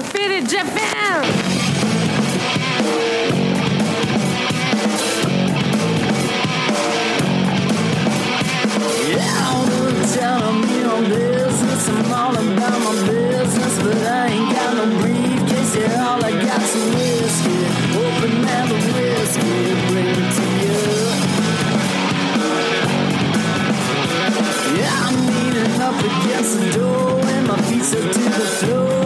faded Japan. Telling me on business. I'm all about my business, but I ain't got no briefcase. Yeah, all I got's some whiskey. Open the whiskey, bring it to you. Yeah, I'm leaning up against the door, and my feet stuck to the floor,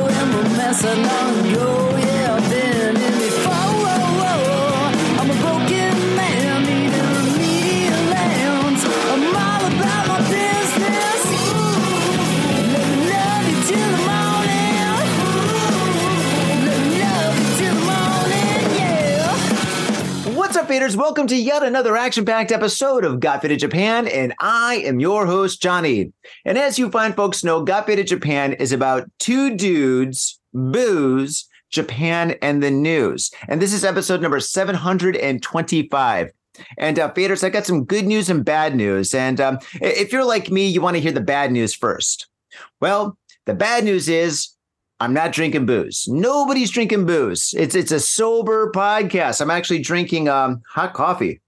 go. Yeah, I've been in. I'm a broken man. I'm all about my business. Till the morning. What's up, faders? Welcome to yet another action-packed episode of Got Faded Japan, and I am your host, Johnny. And as you fine folks know, Got Faded Japan is about two dudes, booze, Japan, and the news. And this is episode number 725. And uh, faders, I got some good news and bad news. And um, if you're like me, you want to hear the bad news first. Well, the bad news is I'm not drinking booze. Nobody's drinking booze. It's it's a sober podcast. I'm actually drinking um hot coffee.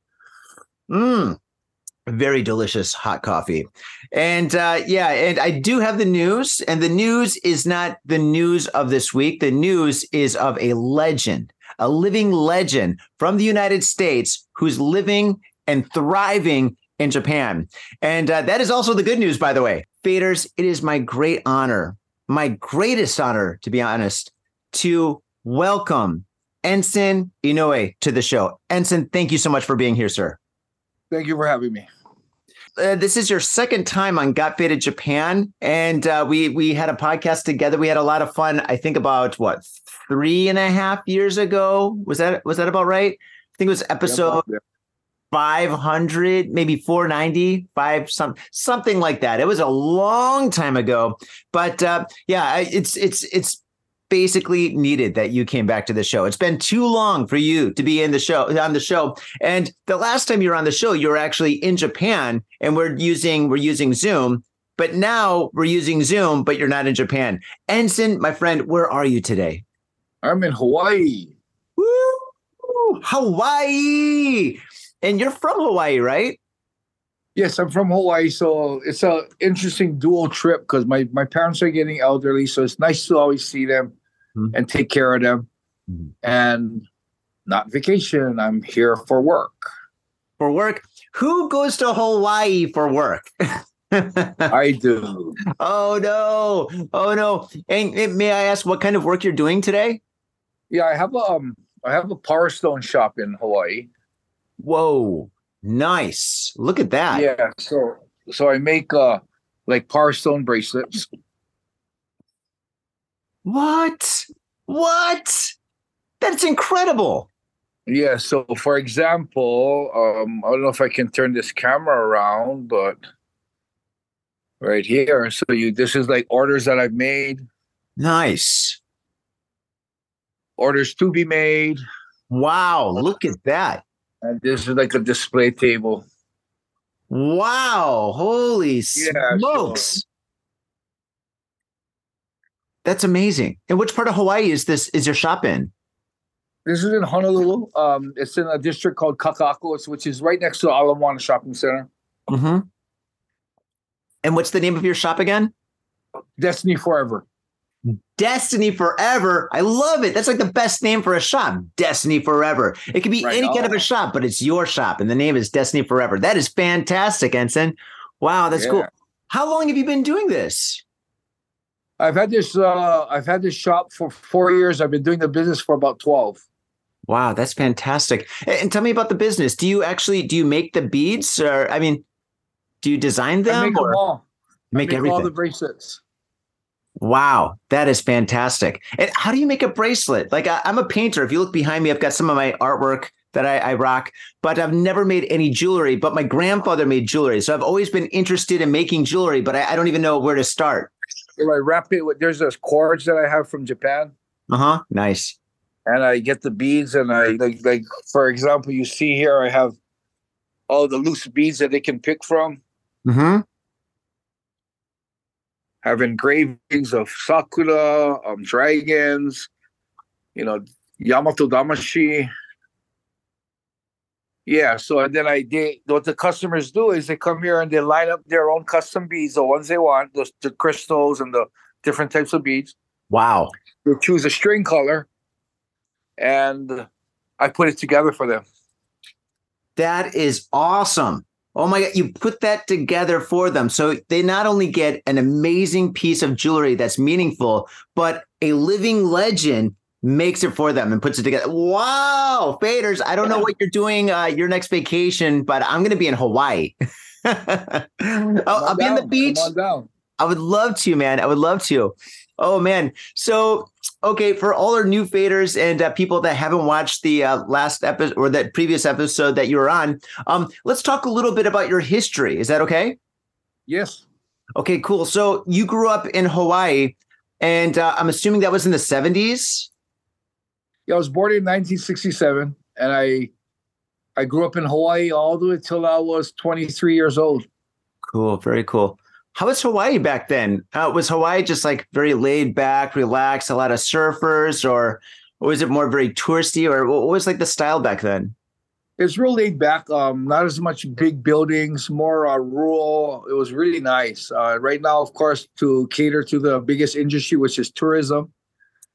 Mmm. Very delicious hot coffee. And uh yeah, and I do have the news and the news is not the news of this week. The news is of a legend, a living legend from the United States who's living and thriving in Japan. And uh, that is also the good news by the way. Faders, it is my great honor my greatest honor, to be honest, to welcome Enson Inoue to the show. Enson, thank you so much for being here, sir. Thank you for having me. Uh, this is your second time on Got Faded Japan, and uh, we we had a podcast together. We had a lot of fun. I think about what three and a half years ago was that was that about right? I think it was episode Yep. 500 maybe 490 5 some something like that it was a long time ago but uh yeah it's it's it's basically needed that you came back to the show. It's been too long for you to be in the show on the show. And the last time you were on the show you were actually in japan and we're using we're using zoom but now we're using zoom but you're not in japan. Enson my friend where are you today? I'm in Hawaii. Woo! hawaii! And you're from hawaii right Yes, I'm from Hawaii, so it's a interesting dual trip because my my parents are getting elderly, so it's nice to always see them Mhm. and take care of them. Mhm. And not vacation. I'm here for work. for work. Who goes to Hawaii for work? I do. oh no! Oh no! And, and may I ask what kind of work you're doing today? Yeah, I have a um I have a Power Stone shop in Hawaii. Whoa! Nice. Look at that. Yeah, so so I make uh like Power Stone bracelets. What? What? That's incredible. Yeah, so for example, um, I don't know if I can turn this camera around, but right here. So you this is like orders that I've made, Nice. orders to be made, Wow! Look at that. And this is like a display table. Wow! Holy Yeah, smokes! That's amazing. And which part of Hawaii is this? Is your shop in? This is in Honolulu. Um, it's in a district called Kakaako, which is right next to Ala Moana Shopping Center. Mm-hmm. And what's the name of your shop again? Destiny Forever. Destiny Forever. I love it. That's like the best name for a shop. Destiny Forever. It could be Right any kind of a shop, but it's your shop, and the name is Destiny Forever. That is fantastic, Enson. Wow, that's Yeah. cool. How long have you been doing this? I've had this. Uh, I've had this shop for four years. I've been doing the business for about twelve. Wow, that's fantastic. And tell me about the business. Do you actually do you make the beads, or I mean, do you design them, I make or them all. make I make everything? all the bracelets. Wow, that is fantastic. And how do you make a bracelet? Like I, I'm a painter. If you look behind me, I've got some of my artwork that I, I rock, but I've never made any jewelry. But my grandfather made jewelry, so I've always been interested in making jewelry, but I, I don't even know where to start. So I wrap it with. There's those cords that I have from Japan. Uh huh. Nice. and I get the beads and I like like for example, you see here I have all the loose beads that they can pick from. Hmm. Have engravings of sakura, um, dragons, you know, Yamato Damashii. Yeah, so and then I did what the customers do is they come here and they line up their own custom beads, the ones they want, the, the crystals and the different types of beads. Wow. They choose a string color, and I put it together for them. That is awesome. Oh my God, you put that together for them. So they not only get an amazing piece of jewelry that's meaningful, but a living legend makes it for them and puts it together. Wow, faders! I don't know what you're doing uh, your next vacation, but I'm going to be in Hawaii. I'll, I'll be on the beach. Come on down. I would love to, man. I would love to. Oh man. So okay, for all our new faders and uh, people that haven't watched the uh, last episode or that previous episode that you were on, um, let's talk a little bit about your history. Is that okay? Yes. Okay, cool. So you grew up in Hawaii, and uh, I'm assuming that was in the 70s. Yeah, I was born in 1967, and I I grew up in Hawaii all the way till I was 23 years old. Cool, very cool. How was Hawaii back then? Uh, was Hawaii just like very laid back, relaxed, a lot of surfers, or or was it more very touristy, or what was like the style back then? It's real laid back. Um, not as much big buildings, more uh, rural. It was really nice. Uh, right now, of course, to cater to the biggest industry, which is tourism.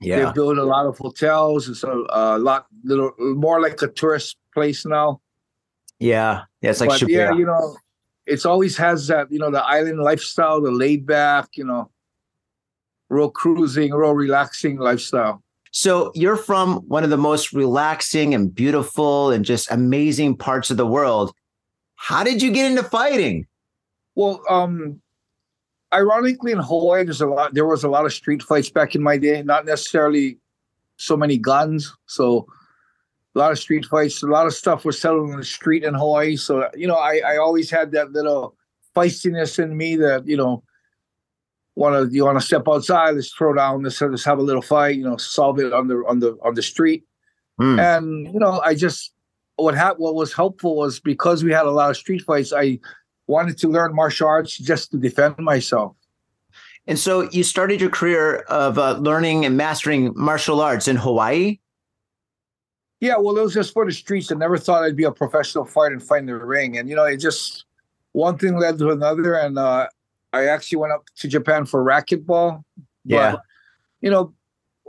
Yeah, They build a lot of hotels. It's a, a lot little more like a tourist place now. yeah, yeah. It's like but Shibuya. yeah, you know, it's always has that you know the island lifestyle, the laid back, you know, real cruising, real relaxing lifestyle. So you're from one of the most relaxing and beautiful and just amazing parts of the world. How did you get into fighting? Well, um, ironically, in Hawaii, there's a lot. There was a lot of street fights back in my day. Not necessarily so many guns. So a lot of street fights. A lot of stuff was settled on the street in Hawaii. So you know, I I always had that little feistiness in me that you know. Want to you want to step outside? Let's throw down. Let's, let's have a little fight. You know, solve it on the on the on the street. Hmm. And you know, I just what hap- what was helpful was because we had a lot of street fights. I wanted to learn martial arts just to defend myself. And so you started your career of uh, learning and mastering martial arts in Hawaii. Yeah, well, it was just for the streets. I never thought I'd be a professional fighter and fight in the ring. And you know, it just one thing led to another, and uh, I actually went up to Japan for racquetball. Yeah. But, you know,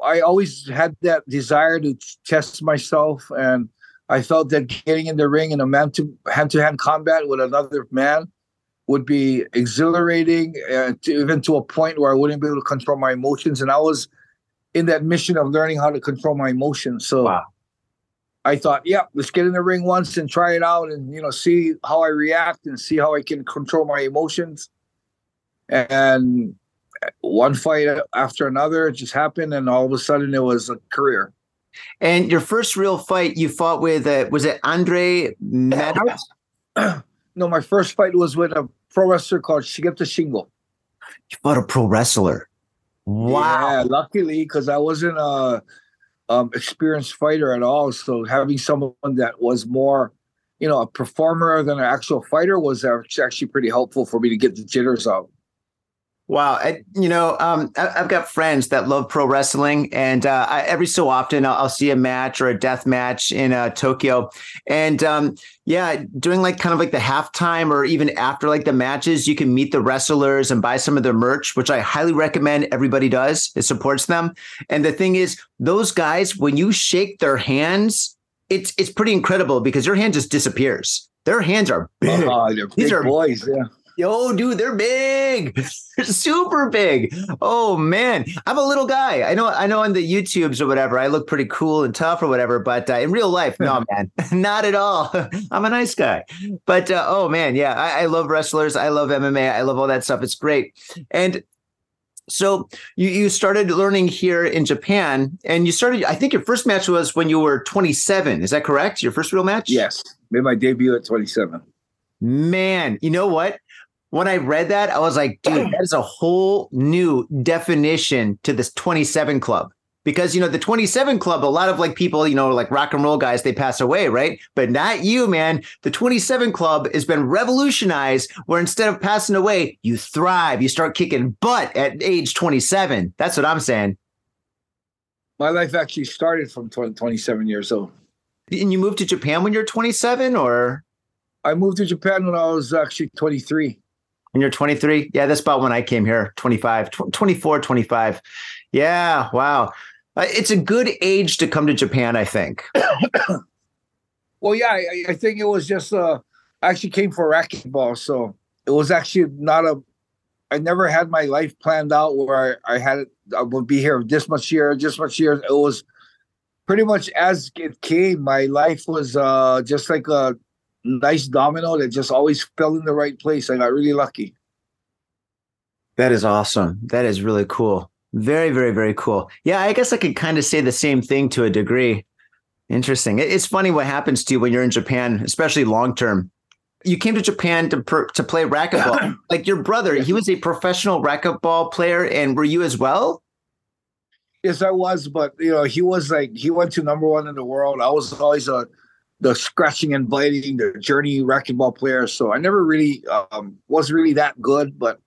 I always had that desire to test myself, and I felt that getting in the ring in a man to hand to hand combat with another man would be exhilarating, uh, to, even to a point where I wouldn't be able to control my emotions. And I was in that mission of learning how to control my emotions. So Wow. I thought, yeah, let's get in the ring once and try it out, and you know, see how I react and see how I can control my emotions. And one fight after another it just happened, and all of a sudden it was a career. And your first real fight you fought with, uh, was it Andre Madhouse? No, my first fight was with a pro wrestler called Shigeta Shingo. You fought a pro wrestler. Wow. Yeah, luckily, because I wasn't a um, experienced fighter at all. So having someone that was more, you know, a performer than an actual fighter was actually pretty helpful for me to get the jitters out. Wow. I, you know, um, I, I've got friends that love pro wrestling, and uh, I, every so often I'll, I'll see a match or a death match in uh, Tokyo. And um, yeah, doing like kind of like the halftime or even after like the matches, you can meet the wrestlers and buy some of their merch, which I highly recommend everybody does. It supports them. And the thing is, those guys, when you shake their hands, it's it's pretty incredible because your hand just disappears. Their hands are big. They're These big are- boys. Yeah. Yo, dude, they're big. They're super big. Oh man, I'm a little guy. I know. I know on the YouTubes or whatever, I look pretty cool and tough or whatever. But uh, in real life, no, man, not at all. I'm a nice guy. But uh, oh man, yeah, I, I love wrestlers. I love MMA. I love all that stuff. It's great. And so you you started learning here in Japan, and you started. I think your first match was when you were 27. Is that correct? Your first real match? Yes. Made my debut at 27. Man, you know what? When I read that, I was like, dude, that is a whole new definition to this 27 club. because you know the 27 club a lot of like people you know like rock and roll guys they pass away right but not you man the 27 club has been revolutionized where instead of passing away you thrive you start kicking butt at age 27 that's what i'm saying My life actually started from 20, 27 years old. and you moved to japan when you're 27 or I moved to Japan when I was actually 23. When you're 23 yeah that's about when i came here 25 tw- 24 25 yeah wow Uh, it's a good age to come to japan i think Well, yeah, I, I think it was just uh, I actually came for racquetball, so it was actually not a. I never had my life planned out where I, I had. I would be here this much year, this much year. It was pretty much as it came. My life was uh, just like a nice domino that just always fell in the right place. I got really lucky. That is awesome. That is really cool. Very, very, very cool. Yeah, I guess I could kind of say the same thing to a degree. Interesting. It's funny what happens to you when you're in Japan, especially long term. You came to Japan to per, to play racquetball. like your brother, he was a professional racquetball player, and were you as well? Yes, I was, but you know, he was like he went to number one in the world. I was always a the scratching and biting, the journey racquetball player. So I never really um, was really that good, but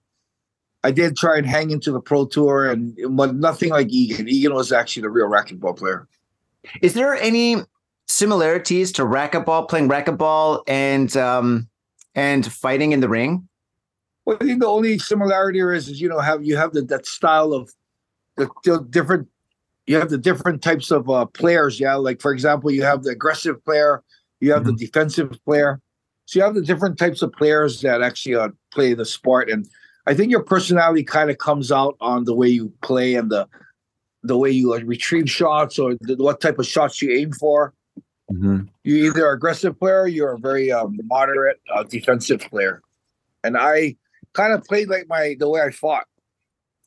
I did try and hang into the pro tour, and but nothing like Egan. Egan was actually the real racquetball player. Is there any similarities to racquetball, playing racquetball, and um, and fighting in the ring? Well, I think the only similarity is, is you know, have you have the that style of the, the different. You have the different types of uh, players. Yeah, like for example, you have the aggressive player, you have the defensive player. So you have the different types of players that actually uh, play the sport, and I think your personality kind of comes out on the way you play and the the way you uh, retrieve shots or the, what type of shots you aim for. You're either aggressive player, you're a very um, moderate uh, defensive player, and I kind of played like my the way I fought.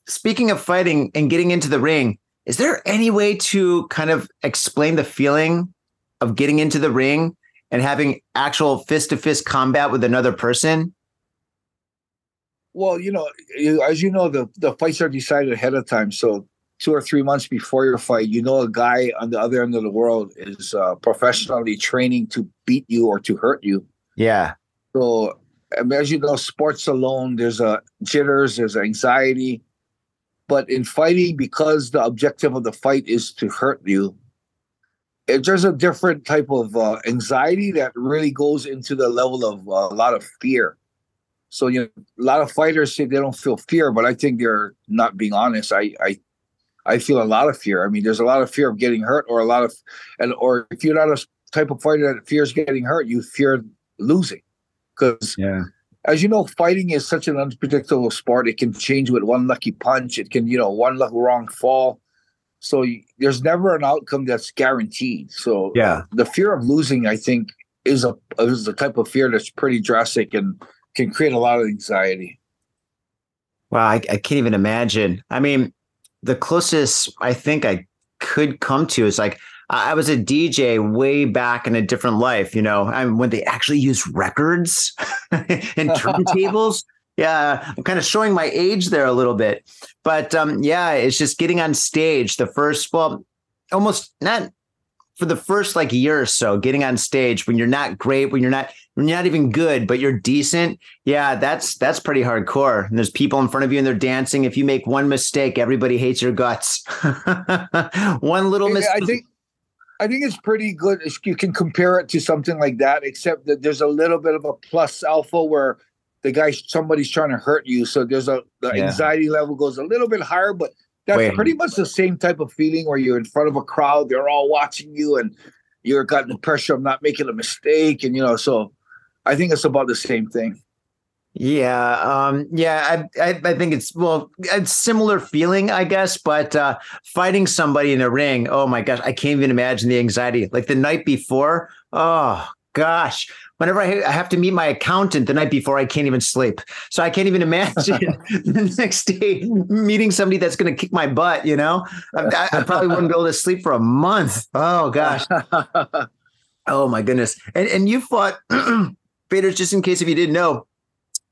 Speaking of fighting and getting into the ring, is there any way to kind of explain the feeling of getting into the ring and having actual fist to fist combat with another person? Well, you know, as you know, the the fights are decided ahead of time. So two or three months before your fight, you know, a guy on the other end of the world is uh, professionally training to beat you or to hurt you. Yeah. So, I mean, as you know, sports alone, there's a jitters, there's anxiety, but in fighting, because the objective of the fight is to hurt you, it, there's a different type of uh, anxiety that really goes into the level of uh, a lot of fear. So, you know, a lot of fighters say they don't feel fear, but I think they're not being honest. I, I, I feel a lot of fear. I mean, there's a lot of fear of getting hurt, or a lot of, and or if you're not a type of fighter that fears getting hurt, you fear losing because Yeah. As you know, fighting is such an unpredictable sport. It can change with one lucky punch. It can, you know, one wrong fall. So y there's never an outcome that's guaranteed. So Yeah. the fear of losing, I think, is a is the type of fear that's pretty drastic and can create a lot of anxiety. Wow. I, I can't even imagine. I mean, the closest I think I could come to is like, I was a DJ way back in a different life, you know, I mean, when they actually used records and turntables. Yeah, I'm kind of showing my age there a little bit. But um, yeah, it's just getting on stage the first, well, almost not for the first like year or so, getting on stage when you're not great, when you're not when you're not even good, but you're decent. Yeah, that's that's pretty hardcore. And there's people in front of you and they're dancing. If you make one mistake, everybody hates your guts. one little mistake. I think I think it's pretty good. You can compare it to something like that, except that there's a little bit of a plus alpha where the guy somebody's trying to hurt you. So there's a the Yeah. anxiety level goes a little bit higher, but that's Wait. pretty much the same type of feeling where you're in front of a crowd, they're all watching you, and you're got the pressure of not making a mistake, and you know. So I think it's about the same thing. Yeah, um, yeah, I, I, I think it's well, it's similar feeling, I guess, but uh, fighting somebody in a ring, oh my gosh, I can't even imagine the anxiety. Like the night before, oh gosh, whenever I, I have to meet my accountant the night before, I can't even sleep. So I can't even imagine the next day meeting somebody that's going to kick my butt. You know, I, I probably wouldn't be able to sleep for a month. Oh gosh. Oh my goodness. And and you fought Faders, just in case if you didn't know,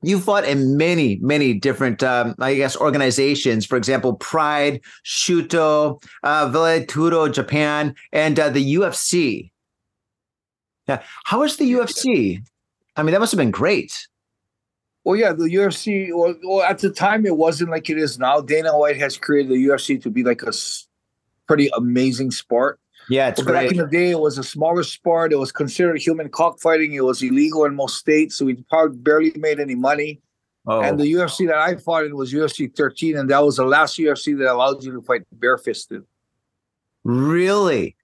you fought in many, many different, um, I guess, organizations. For example, Pride, Shooto, uh, Vale Japan, and uh, the UFC. Yeah, how was the UFC? I mean, that must have been great. Well, yeah, the UFC. Well, well, at the time, it wasn't like it is now. Dana White has created the UFC to be like a pretty amazing sport. Yeah, it's But back in the day, it was a smaller sport. It was considered human cockfighting. It was illegal in most states, so we probably barely made any money. Oh, And the UFC that I fought in was UFC 13, and that was the last UFC that allowed you to fight barefisted. really?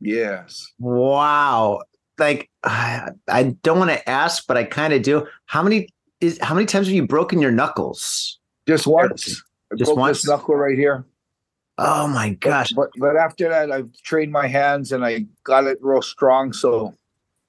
Yes. Wow. Like, I don't want to ask, but I kind of do. How many is how many times have you broken your knuckles? Just once. Just broke once? this knuckle right here. Oh my gosh. But, but after that, I've trained my hands and I got it real strong. So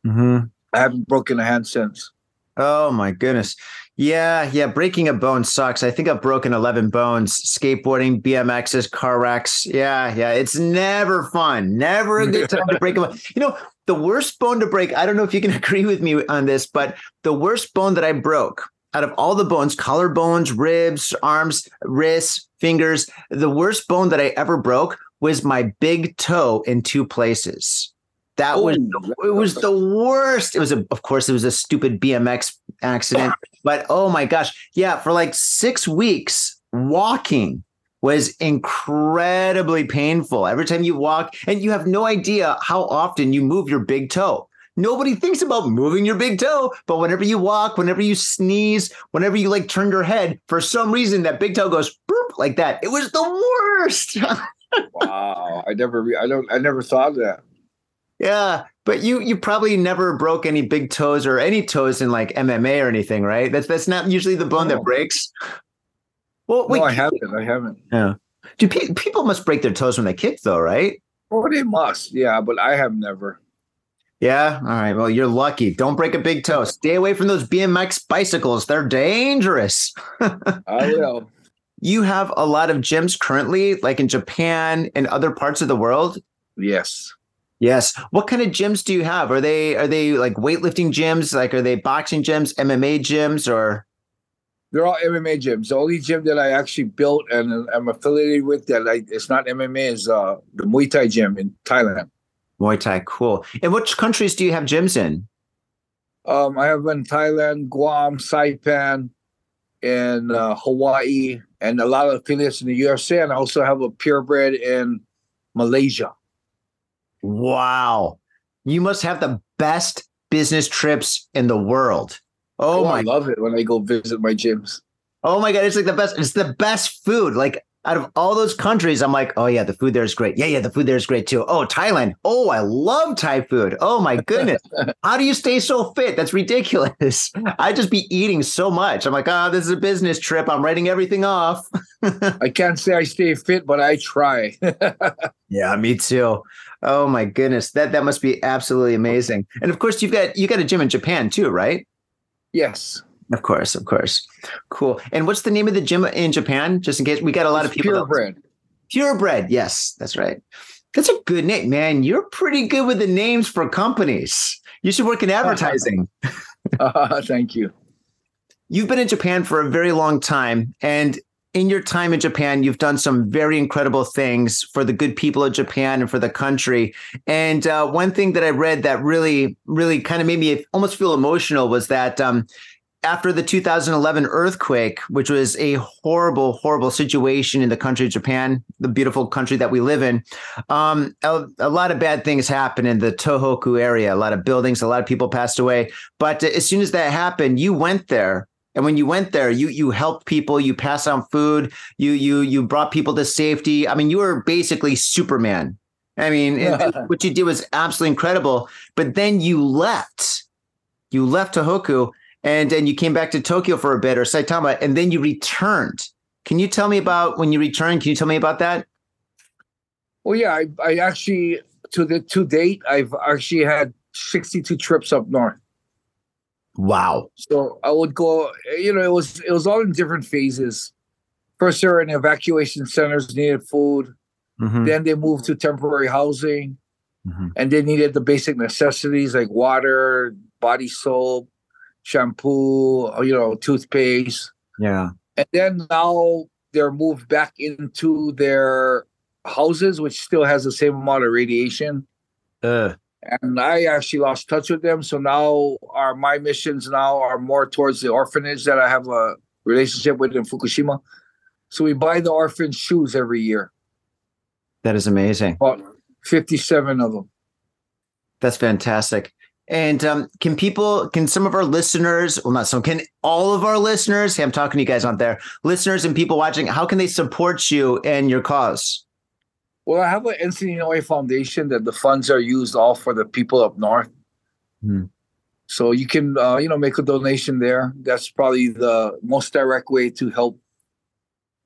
Mm-hmm. I haven't broken a hand since. Oh my goodness. Yeah, yeah. Breaking a bone sucks. I think I've broken 11 bones. Skateboarding, BMXs, car wrecks. Yeah, yeah. It's never fun. Never a good time to break a bone. You know, the worst bone to break, I don't know if you can agree with me on this, but the worst bone that I broke out of all the bones, collarbones, ribs, arms, wrists, fingers, the worst bone that I ever broke was my big toe in two places. That was Oh, it was the worst. It was a, of course, it was a stupid BMX accident, but oh my gosh, yeah, for like six weeks, walking was incredibly painful. Every time you walk, and you have no idea how often you move your big toe. Nobody thinks about moving your big toe, but whenever you walk, whenever you sneeze, whenever you like turn your head, for some reason that big toe goes boop like that. It was the worst. wow. I never, I don't, I never thought of that. Yeah, but you you probably never broke any big toes or any toes in like MMA or anything, right? That's that's not usually the bone No. that breaks. Well, wait, no, I haven't. I haven't. Yeah. Do pe- people must break their toes when they kick though, right? Oh, they must. Yeah, but I have never. Yeah. All right. Well, you're lucky. Don't break a big toe. Stay away from those BMX bicycles. They're dangerous. I will. You have a lot of gyms currently, like in Japan and other parts of the world. Yes. Yes. What kind of gyms do you have? Are they are they like weightlifting gyms? Like are they boxing gyms, MMA gyms, or They're all MMA gyms. The only gym that I actually built and I'm affiliated with that I, it's not MMA is uh, the Muay Thai gym in Thailand. Muay Thai? Cool. And which countries do you have gyms in? Um, I have in Thailand, Guam, Saipan, and uh, Hawaii, and a lot of affiliates in the USA. And I also have a purebred in Malaysia. Wow. You must have the best business trips in the world. Oh, I my love it when I go visit my gyms. Oh my god, it's like the best. It's the best food. Like out of all those countries, I'm like, oh yeah, the food there is great. Yeah, yeah, the food there is great too. Oh, Thailand. Oh, I love Thai food. Oh my goodness. How do you stay so fit? That's ridiculous. I just be eating so much. I'm like, oh, this is a business trip. I'm writing everything off. I can't say I stay fit, but I try. Yeah, me too. Oh my goodness. That that must be absolutely amazing. And of course, you've got you got a gym in Japan too, right? yes. Of course, of course. Cool. And what's the name of the gym in Japan? Just in case we got a lot of people. purebred. Purebred. Yes, that's right. That's a good name, man. You're pretty good with the names for companies. You should work in advertising. Uh, thank you. You've been in Japan for a very long time. And in your time in Japan, you've done some very incredible things for the good people of Japan and for the country. And uh, one thing that I read that really, really kind of made me almost feel emotional was that um, after the 2011 earthquake, which was a horrible, horrible situation in the country of Japan, the beautiful country that we live in, um, a, a lot of bad things happened in the Tohoku area. A lot of buildings, a lot of people passed away. But as soon as that happened, you went there. And when you went there, you you helped people, you passed on food, you you you brought people to safety. I mean, you were basically Superman. I mean, what you did was absolutely incredible. But then you left. You left Tohoku and then you came back to Tokyo for a bit or Saitama, and then you returned. Can you tell me about when you returned? Can you tell me about that? Well, yeah, I, I actually to the to date, I've actually had 62 trips up north. Wow. So I would go, you know, it was it was all in different phases. First, they were in evacuation centers, needed food. Mhm. Then they moved to temporary housing, Mhm. and they needed the basic necessities like water, body soap, shampoo, uh, you know, toothpaste. Yeah. And then now they're moved back into their houses, which still has the same amount of radiation. Uh, And I actually lost touch with them. So now our my missions now are more towards the orphanage that I have a relationship with in Fukushima. So we buy the orphan shoes every year. that is amazing. About 57 of them. That's fantastic. And um, can people, can some of our listeners, well, not some, can all of our listeners, hey, I'm talking to you guys out there, listeners and people watching, how can they support you and your cause? Well, I have an Enson Inoue Foundation that the funds are used all for the people up north. Hmm. So you can, uh, you know, make a donation there. That's probably the most direct way to help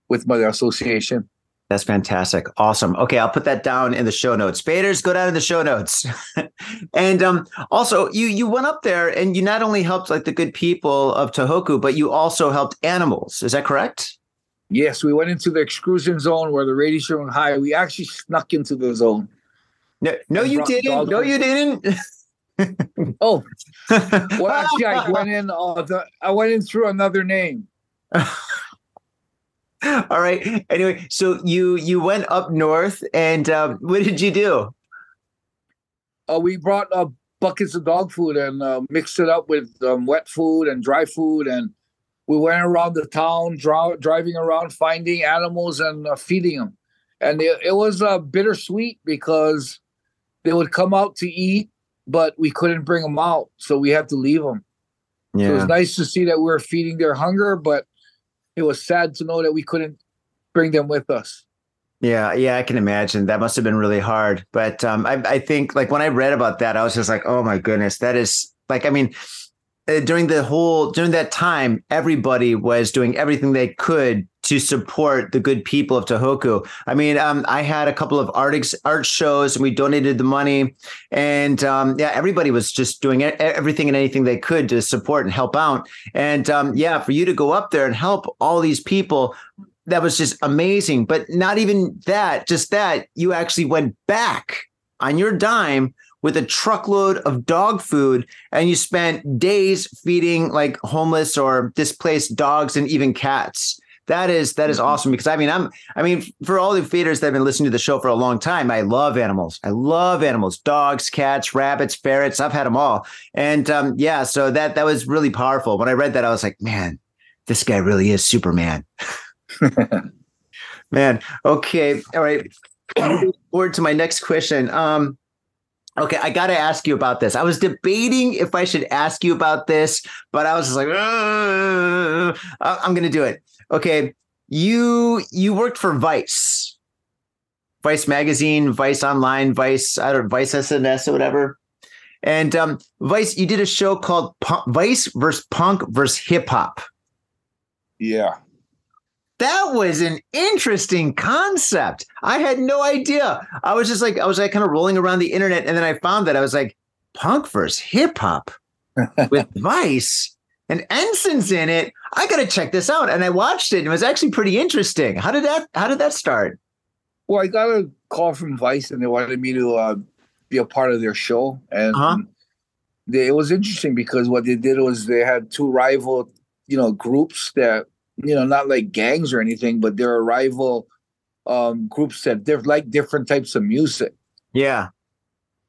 with my association. That's fantastic. Awesome. Okay, I'll put that down in the show notes. Faders, go down in the show notes. and um, also, you you went up there and you not only helped like the good people of Tohoku, but you also helped animals. Is that correct? Yes, we went into the exclusion zone where the radiation was high. We actually snuck into the zone. No, no, you didn't. No, you didn't. Oh, well, actually, I went in. Uh, the, I went in through another name. All right. Anyway, so you you went up north, and um, what did you do? Uh, we brought uh, buckets of dog food and uh, mixed it up with um, wet food and dry food, and we went around the town, dri- driving around, finding animals and uh, feeding them. And it, it was uh, bittersweet because they would come out to eat, but we couldn't bring them out, so we had to leave them. So it was nice to see that we were feeding their hunger, but it was sad to know that we couldn't bring them with us. Yeah, yeah, I can imagine that must have been really hard. But um, I, I think like when I read about that, I was just like, oh my goodness, that is like, I mean, uh, during the whole during that time, everybody was doing everything they could to support the good people of Tohoku. I mean, um, I had a couple of art ex- art shows, and we donated the money, and um, yeah, everybody was just doing everything and anything they could to support and help out. And um, yeah, for you to go up there and help all these people that was just amazing. But not even that, just that you actually went back on your dime with a truckload of dog food and you spent days feeding like homeless or displaced dogs and even cats. That is that is awesome because I mean I'm I mean for all the feeders that have been listening to the show for a long time I love animals I love animals dogs cats rabbits ferrets I've had them all and um, yeah so that that was really powerful when I read that I was like man this guy really is Superman Man, okay, all right. Forward to my next question. Um, okay, I got to ask you about this. I was debating if I should ask you about this, but I was just like, "Ugh, I'm going to do it. Okay, you you worked for Vice, Vice magazine, Vice online, Vice I don't know, Vice SNS or whatever. And um, Vice, you did a show called Vice versus Punk versus Hip Hop Yeah. that was an interesting concept. I had no idea. I was just like, I was like kind of rolling around the internet, and then I found that I was like, punk versus hip hop with Vice and Enson's in it. I gotta check this out. And I watched it, and it was actually pretty interesting. How did that how did that start? Well, I got a call from Vice, and they wanted me to uh, be a part of their show, and Uh-huh. they, it was interesting because what they did was they had two rival, you know, groups that you know, not like gangs or anything, but they're rival um, groups that they're like different types of music. Yeah.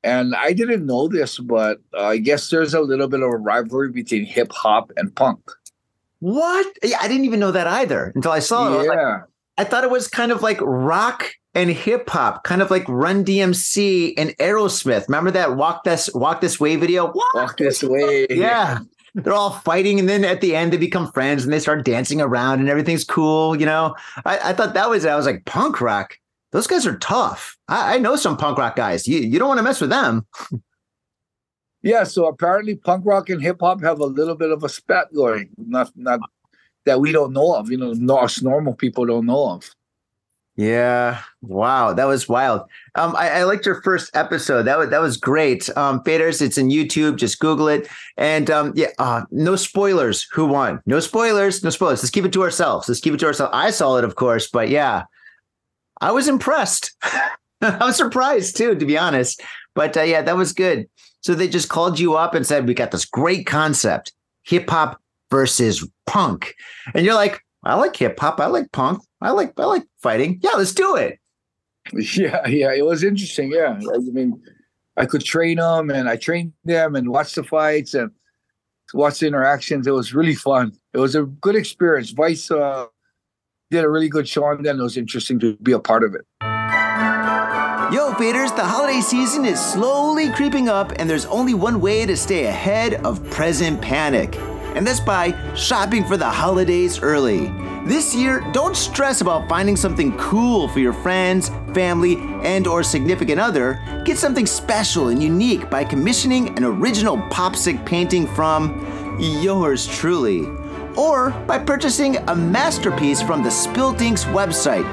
And I didn't know this, but uh, I guess there's a little bit of a rivalry between hip hop and punk. What? Yeah, I didn't even know that either until I saw it. I like, yeah, I thought it was kind of like rock and hip hop, kind of like Run DMC and Aerosmith. Remember that Walk This Walk This Way video? walk this way. Yeah. They're all fighting, and then at the end they become friends and they start dancing around and everything's cool. You know, I, I thought that was I was like punk rock. Those guys are tough. I, I know some punk rock guys. You you don't want to mess with them. Yeah, so apparently punk rock and hip hop have a little bit of a spat going, not not that we don't know of. You know, no, us normal people don't know of. Yeah. Wow. That was wild. Um, I, I liked your first episode. That was that was great. Um, Faders, it's in YouTube. Just Google it. And um, yeah, uh, no spoilers. Who won? No spoilers. No spoilers. Let's keep it to ourselves. Let's keep it to ourselves. I saw it, of course, but yeah, I was impressed. I was surprised too, to be honest. But uh, yeah, that was good. So they just called you up and said, "We got this great concept. hip hop versus punk. And you're like, I like hip hop. I like punk. I like I like fighting. Yeah, let's do it. Yeah, yeah, it was interesting. Yeah, I mean, I could train them, and I trained them, and watch the fights, and watch the interactions. It was really fun. It was a good experience. Vice uh, did a really good show on that. It was interesting to be a part of it. Yo, faders, the holiday season is slowly creeping up, and there's only one way to stay ahead of present panic, and that's by shopping for the holidays early. This year, don't stress about finding something cool for your friends, family, and or significant other. Get something special and unique by commissioning an original Popsicle painting from yours truly, or by purchasing a masterpiece from the Spilt Inks website.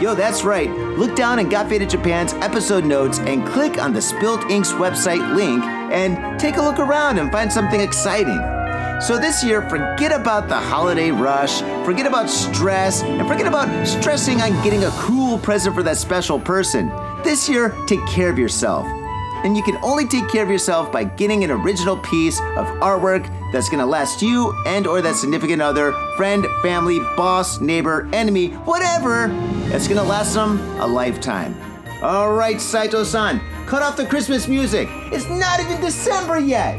Yo, that's right. Look down in Got Faded Japan's episode notes and click on the Spilt Inks website link and take a look around and find something exciting. So this year, forget about the holiday rush, forget about stress, and forget about stressing on getting a cool present for that special person. This year, take care of yourself. And you can only take care of yourself by getting an original piece of artwork that's gonna last you and or that significant other, friend, family, boss, neighbor, enemy, whatever, that's gonna last them a lifetime. All right, Saito-san, cut off the Christmas music. It's not even December yet.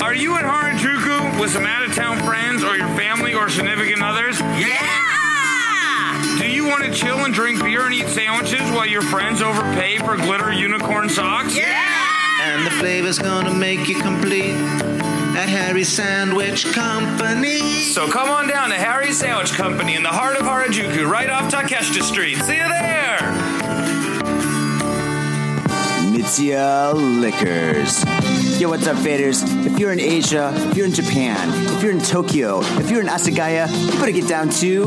Are you at Harajuku with some out of town friends or your family or significant others? Yeah! Do you want to chill and drink beer and eat sandwiches while your friends overpay for glitter unicorn socks? Yeah! And the flavor's gonna make you complete at Harry's Sandwich Company. So come on down to Harry's Sandwich Company in the heart of Harajuku, right off Takeshita Street. See you there! Mitsuya Liquors. Yo, what's up, faders? If you're in Asia, if you're in Japan, if you're in Tokyo, if you're in Asagaya, you better get down to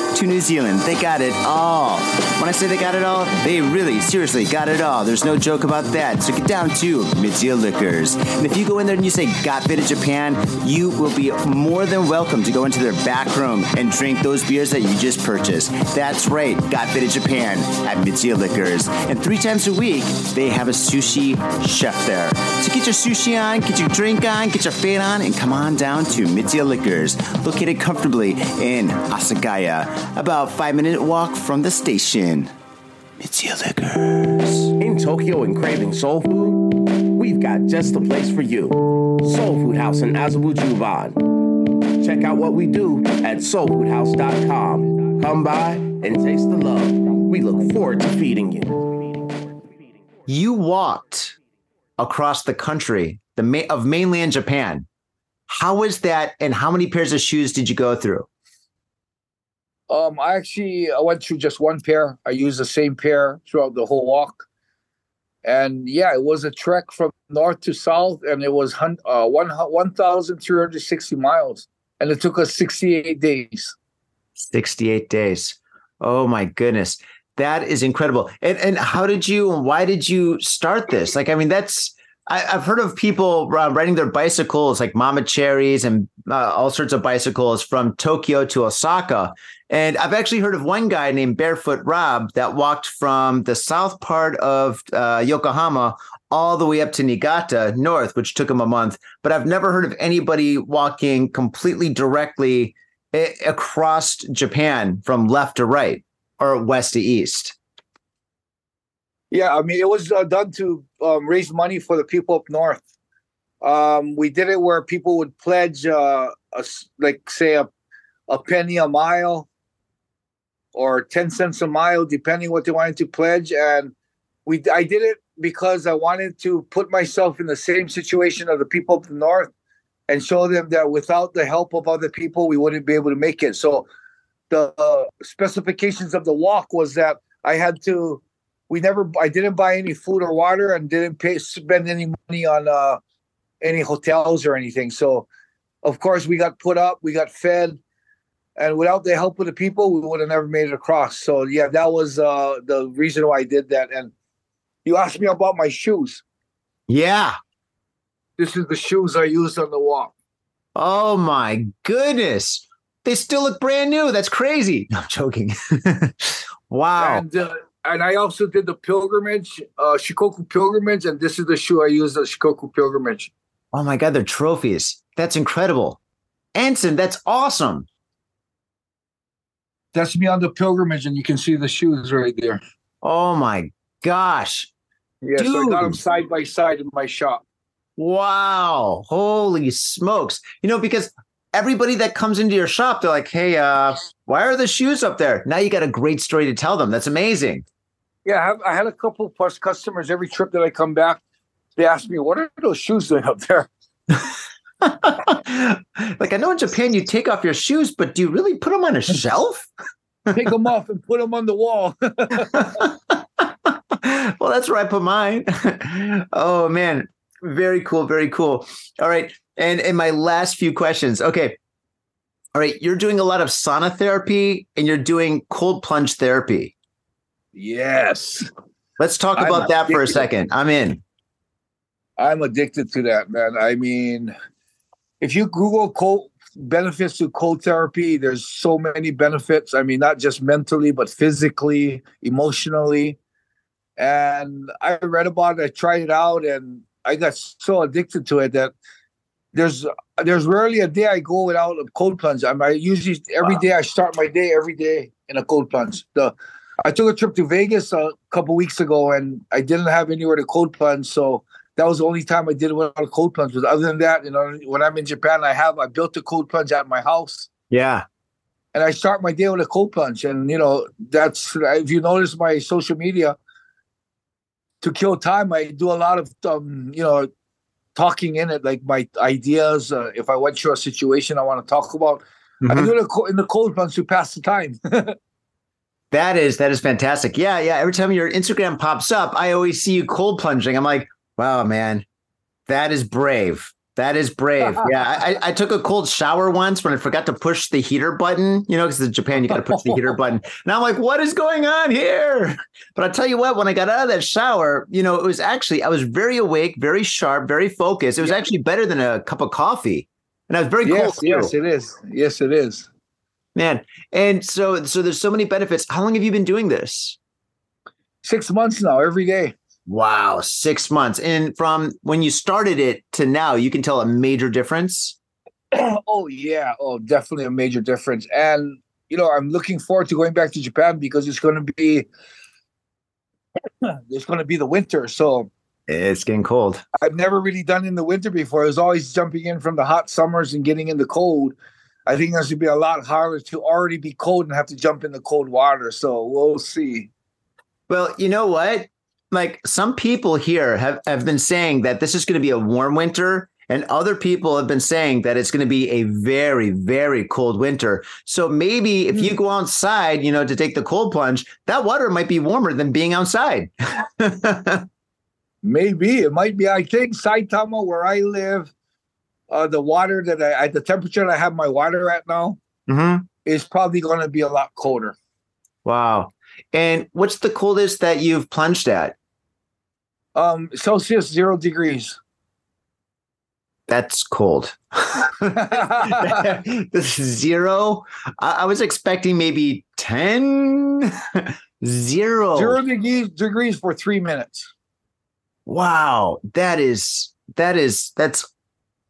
to New Zealand. They got it all. When I say they got it all, they really, seriously got it all. There's no joke about that. So get down to Mitsuya Liquors. And if you go in there and you say Got Faded Japan, you will be more than welcome to go into their back room and drink those beers that you just purchased. That's right, Got Faded Japan at Mitsuya Liquors. And three times a week, they have a sushi chef there. So get your sushi on, get your drink on, get your fade on, and come on down to Mitsuya Liquors, located comfortably in Asagaya, about five minute walk from the station. Mitsuya Liquors. In Tokyo and craving soul food, we've got just the place for you. Soul Food House in Azabu Juban. Check out what we do at soulfoodhouse.com. Come by and taste the love. We look forward to feeding you. You walked across the country the ma- of mainland Japan. How was that, and how many pairs of shoes did you go through? Um, I actually I went through just one pair. I used the same pair throughout the whole walk, and yeah, it was a trek from north to south, and it was uh, one one thousand three hundred sixty miles, and it took us sixty eight days. 68 days. Oh my goodness. That is incredible. And and how did you why did you start this? Like, I mean, that's I, have heard of people uh, riding their bicycles, like Mama Cherries and uh, all sorts of bicycles from Tokyo to Osaka. And I've actually heard of one guy named Barefoot Rob that walked from the south part of uh, Yokohama all the way up to Niigata north, which took him a month. But I've never heard of anybody walking completely directly a- across Japan from left to right or west to east. Yeah, I mean, it was uh, done to um, raise money for the people up north. Um, we did it where people would pledge, uh, a like, say, a, a penny a mile or 10 cents a mile, depending what they wanted to pledge. And we, I did it because I wanted to put myself in the same situation of the people up north and show them that without the help of other people, we wouldn't be able to make it. So the uh, specifications of the walk was that I had to we never i didn't buy any food or water and didn't pay spend any money on uh any hotels or anything so of course we got put up we got fed and without the help of the people we would have never made it across so yeah that was uh the reason why i did that and You asked me about my shoes. Yeah. This is the shoes I used on the walk. Oh my goodness. They still look brand new. That's crazy. No, I'm joking. wow. And uh, and I also did the pilgrimage, uh, Shikoku pilgrimage, and this is the shoe I used at Shikoku pilgrimage. Oh my God, they're trophies. That's incredible. Enson, that's awesome. That's me on the pilgrimage, and you can see the shoes right there. Oh my gosh. Yeah, so I got them side by side in my shop. Wow. Holy smokes. You know, because everybody that comes into your shop, they're like, hey, uh, why are the shoes up there? Now you got a great story to tell them. That's amazing. Yeah, I, have, I had a couple plus customers every trip that I come back. They ask me, "What are those shoes doing up there?" like I know in Japan you take off your shoes, but do you really put them on a shelf? Take them off and put them on the wall. well, that's where I put mine. oh man, very cool, very cool. All right, and in my last few questions. Okay, all right, you're doing a lot of sauna therapy and you're doing cold plunge therapy. yes, Let's talk I'm about that for a second. I'm in. I'm addicted to that, man. I mean, if you Google cold benefits to cold therapy, there's so many benefits. I mean, not just mentally, but physically, emotionally. And I read about it, I tried it out, and I got so addicted to it that there's there's rarely a day I go without a cold plunge. I'm, I usually every day I start my day every day in a cold plunge. The I took a trip to Vegas a couple weeks ago, and I didn't have anywhere to cold plunge, so that was the only time I did it without a cold plunge. But other than that, you know, when I'm in Japan, I have I built a cold plunge at my house, Yeah. and I start my day with a cold plunge. And you know, that's if you notice my social media, to kill time, I do a lot of um, you know, talking in it, like my ideas. Uh, if I went through a situation I want to talk about, I Mhm. do it in the cold plunge to pass the time. That is that is fantastic. Yeah, yeah. Every time your Instagram pops up, I always see you cold plunging. I'm like, wow, man, that is brave. That is brave. Yeah, I, I took a cold shower once when I forgot to push the heater button. You know, because in Japan you got to push the heater button, and I'm like, what is going on here? But I'll tell you what, when I got out of that shower, you know, it was actually I was very awake, very sharp, very focused. It was actually better than a cup of coffee, and I was very yes, cold. too. yes, it is. Yes, it is. man. And so, so there's so many benefits. How long have you been doing this? Six months now, every day. Wow, six months. And from when you started it to now, you can tell a major difference. oh yeah, oh definitely a major difference. And you know, I'm looking forward to going back to Japan because it's going to be it's going to be the winter. So It's getting cold. I've never really done in the winter before. I was always jumping in from the hot summers and getting in the cold. I think this would be a lot harder to already be cold and have to jump in the cold water. So we'll see. Well, you know what? Like some people here have, have been saying that this is going to be a warm winter, and other people have been saying that it's going to be a very, very cold winter. So maybe if you go outside, you know, to take the cold plunge, that water might be warmer than being outside. Maybe it might be. I think Saitama, where I live, uh, the water that I, at the temperature that I have my water at now, Mhm. is probably going to be a lot colder. Wow. And what's the coldest that you've plunged at? Um, Celsius zero degrees. That's cold. this is zero. I, I was expecting maybe 10. zero. Zero degrees degrees for three minutes. Wow. That is that is that's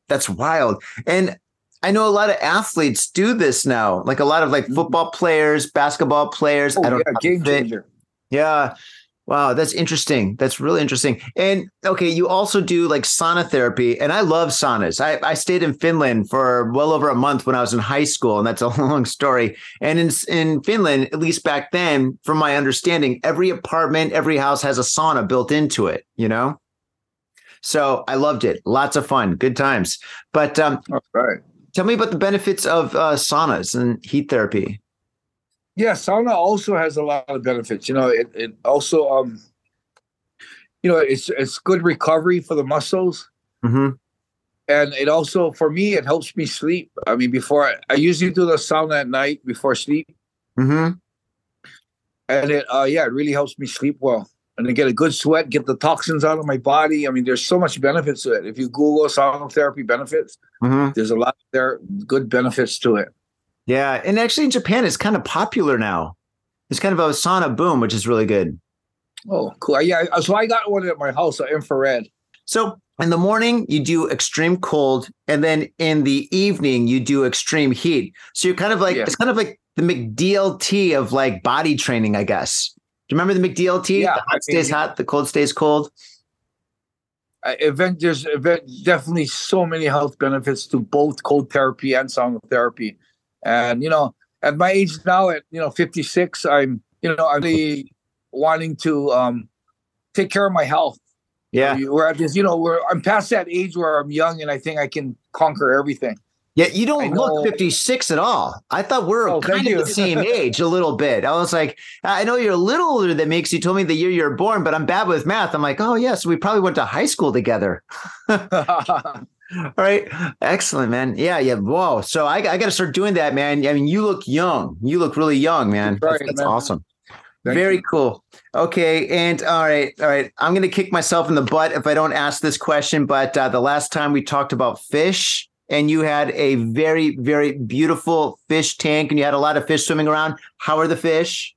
that's wild. And I know a lot of athletes do this now. Like a lot of like football players, basketball players. Oh, I don't yeah, know game changer. Yeah. Wow, that's interesting. That's really interesting. And okay, you also do like sauna therapy, and I love saunas. I, I stayed in Finland for well over a month when I was in high school, and that's a long story. And in in Finland, at least back then, from my understanding, every apartment, every house has a sauna built into it. You know, so I loved it. Lots of fun, good times. But um, All right. tell me about the benefits of uh, saunas and heat therapy. Yeah, sauna also has a lot of benefits. You know, it, it also um you know, it's it's good recovery for the muscles. hmm And it also for me it helps me sleep. I mean, before I, I usually do the sauna at night before sleep. hmm And it uh yeah, it really helps me sleep well. and to get a good sweat, get the toxins out of my body. I mean, there's so much benefits to it. If you Google sauna therapy benefits, Mhm. there's a lot there good benefits to it. Yeah, and actually in Japan, it's kind of popular now. It's kind of a sauna boom, which is really good. Oh, cool. Yeah, so I got one at my house, an infrared. So in the morning, you do extreme cold, and then in the evening, you do extreme heat. So you're kind of like Yeah. it's kind of like the McDLT of like body training, I guess. Do you remember the McDLT? Yeah, the I hot stays hot, the cold stays cold. Uh, event there's event, definitely so many health benefits to both cold therapy and sauna therapy, and you know, at my age now, at you know 56, I'm you know I'm really wanting to um take care of my health. Yeah, We're at this, you know, where I'm past that age where I'm young and I think I can conquer everything. yeah. You don't look 56 at all. I thought we're Oh, kind of the same age, a little bit. I was like, I know you're a little older than me because you told me the year you were born, but I'm bad with math. I'm like, oh yes, we probably went to high school together. All right. Excellent, man. Yeah, yeah. Whoa. So I, I got to start doing that, man. I mean, you look young. You look really young, man. That's, Right, that's man. awesome. Thank Very you. cool. Okay. And all right. All right. I'm going to kick myself in the butt if I don't ask this question. But uh, the last time we talked about fish, and you had a very, very beautiful fish tank, and you had a lot of fish swimming around. How are the fish?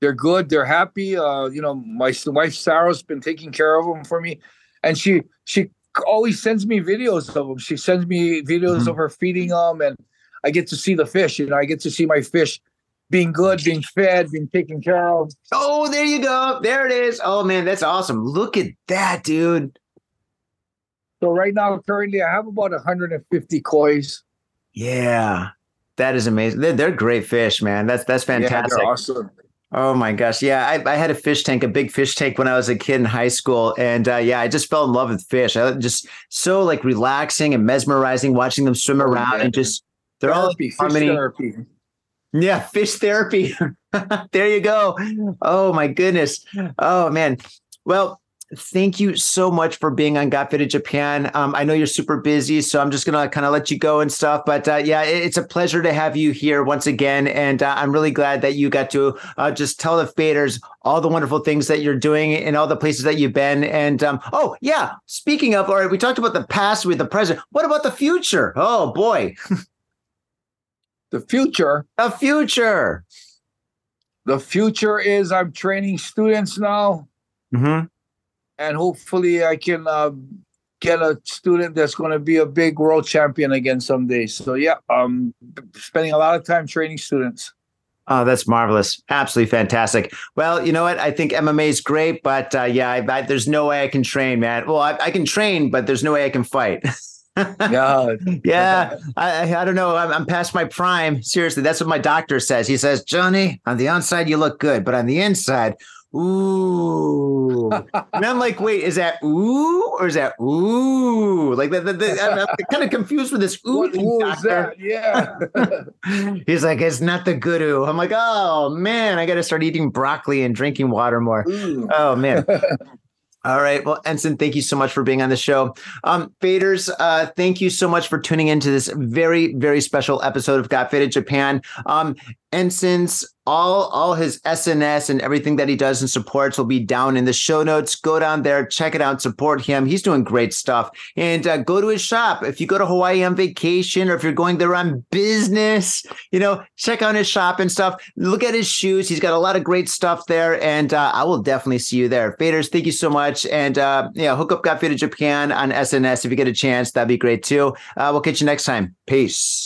they're good. They're happy. Uh, you know, my wife Sarah's been taking care of them for me, and she she always sends me videos of them. She sends me videos Mhm. of her feeding them, and I get to see the fish. You know, I get to see my fish being good, being fed, being taken care of. Oh, there you go. There it is. Oh, man. That's awesome. Look at that, dude. So right now, currently, I have about 150 koi's. Yeah. That is amazing. They're, they're great fish, man. That's that's fantastic. they're awesome. Oh my gosh. Yeah. I, I had a fish tank, a big fish tank when I was a kid in high school. And uh, yeah, I just fell in love with fish. I just so like relaxing and mesmerizing watching them swim Oh, around and just they're all Therapy, in fish harmony. therapy. Yeah, fish therapy. there you go. Oh my goodness. Oh man. Well, thank you so much for being on Got Faded Japan. Um, I know you're super busy, so I'm just gonna kind of let you go and stuff. But uh, yeah, it- it's a pleasure to have you here once again, and uh, I'm really glad that you got to uh, just tell the faders all the wonderful things that you're doing and all the places that you've been. And um, oh yeah, speaking of, all right, we talked about the past with the present. What about the future? Oh boy, The future, the future. the future is I'm training students now. Mm-hmm. And hopefully I can uh, get a student that's going to be a big world champion again someday. So yeah, um, spending a lot of time training students. Oh, that's marvelous. Absolutely fantastic. Well, you know what? I think MMA is great, but uh, yeah, I, I, there's no way I can train, man. Well, I, I can train, but there's no way I can fight. Yeah, yeah, I, I I don't know. I'm, I'm past my prime. Seriously, that's what my doctor says. He says, Johnny, on the outside you look good, but on the inside, ooh. and I'm like, wait, is that ooh or is that ooh? Like I'm, I'm kind of confused with this ooh. what who is that? Yeah, He's like, it's not the good ooh. I'm like, oh man, I got to start eating broccoli and drinking water more. Ooh. Oh man. All right. Well, Enson, thank you so much for being on the show. Um, Faders, uh, thank you so much for tuning into this very, very special episode of Got Faded Japan. Um, Enson's all all his SNS and everything that he does and supports will be down in the show notes. Go down there, check it out, support him. He's doing great stuff. And uh, go to his shop. If you go to Hawaii on vacation or if you're going there on business, you know, check out his shop and stuff. Look at his shoes. He's got a lot of great stuff there. And uh, I will definitely see you there. Faders, thank you so much. And uh, yeah, hook up Got Faded Japan on SNS if you get a chance. That'd be great too. Uh, we'll catch you next time. Peace.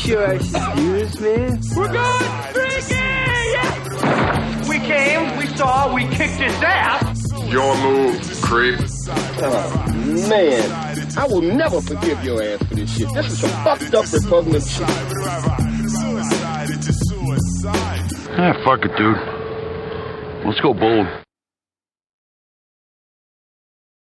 You sure I should man? We're going freaky! We came, we saw, we kicked his ass! Your move, creep. Oh, Man, I will never forgive your ass for this shit. This is some fucked up repugnant shit. Ah, fuck it, dude. Let's go bold.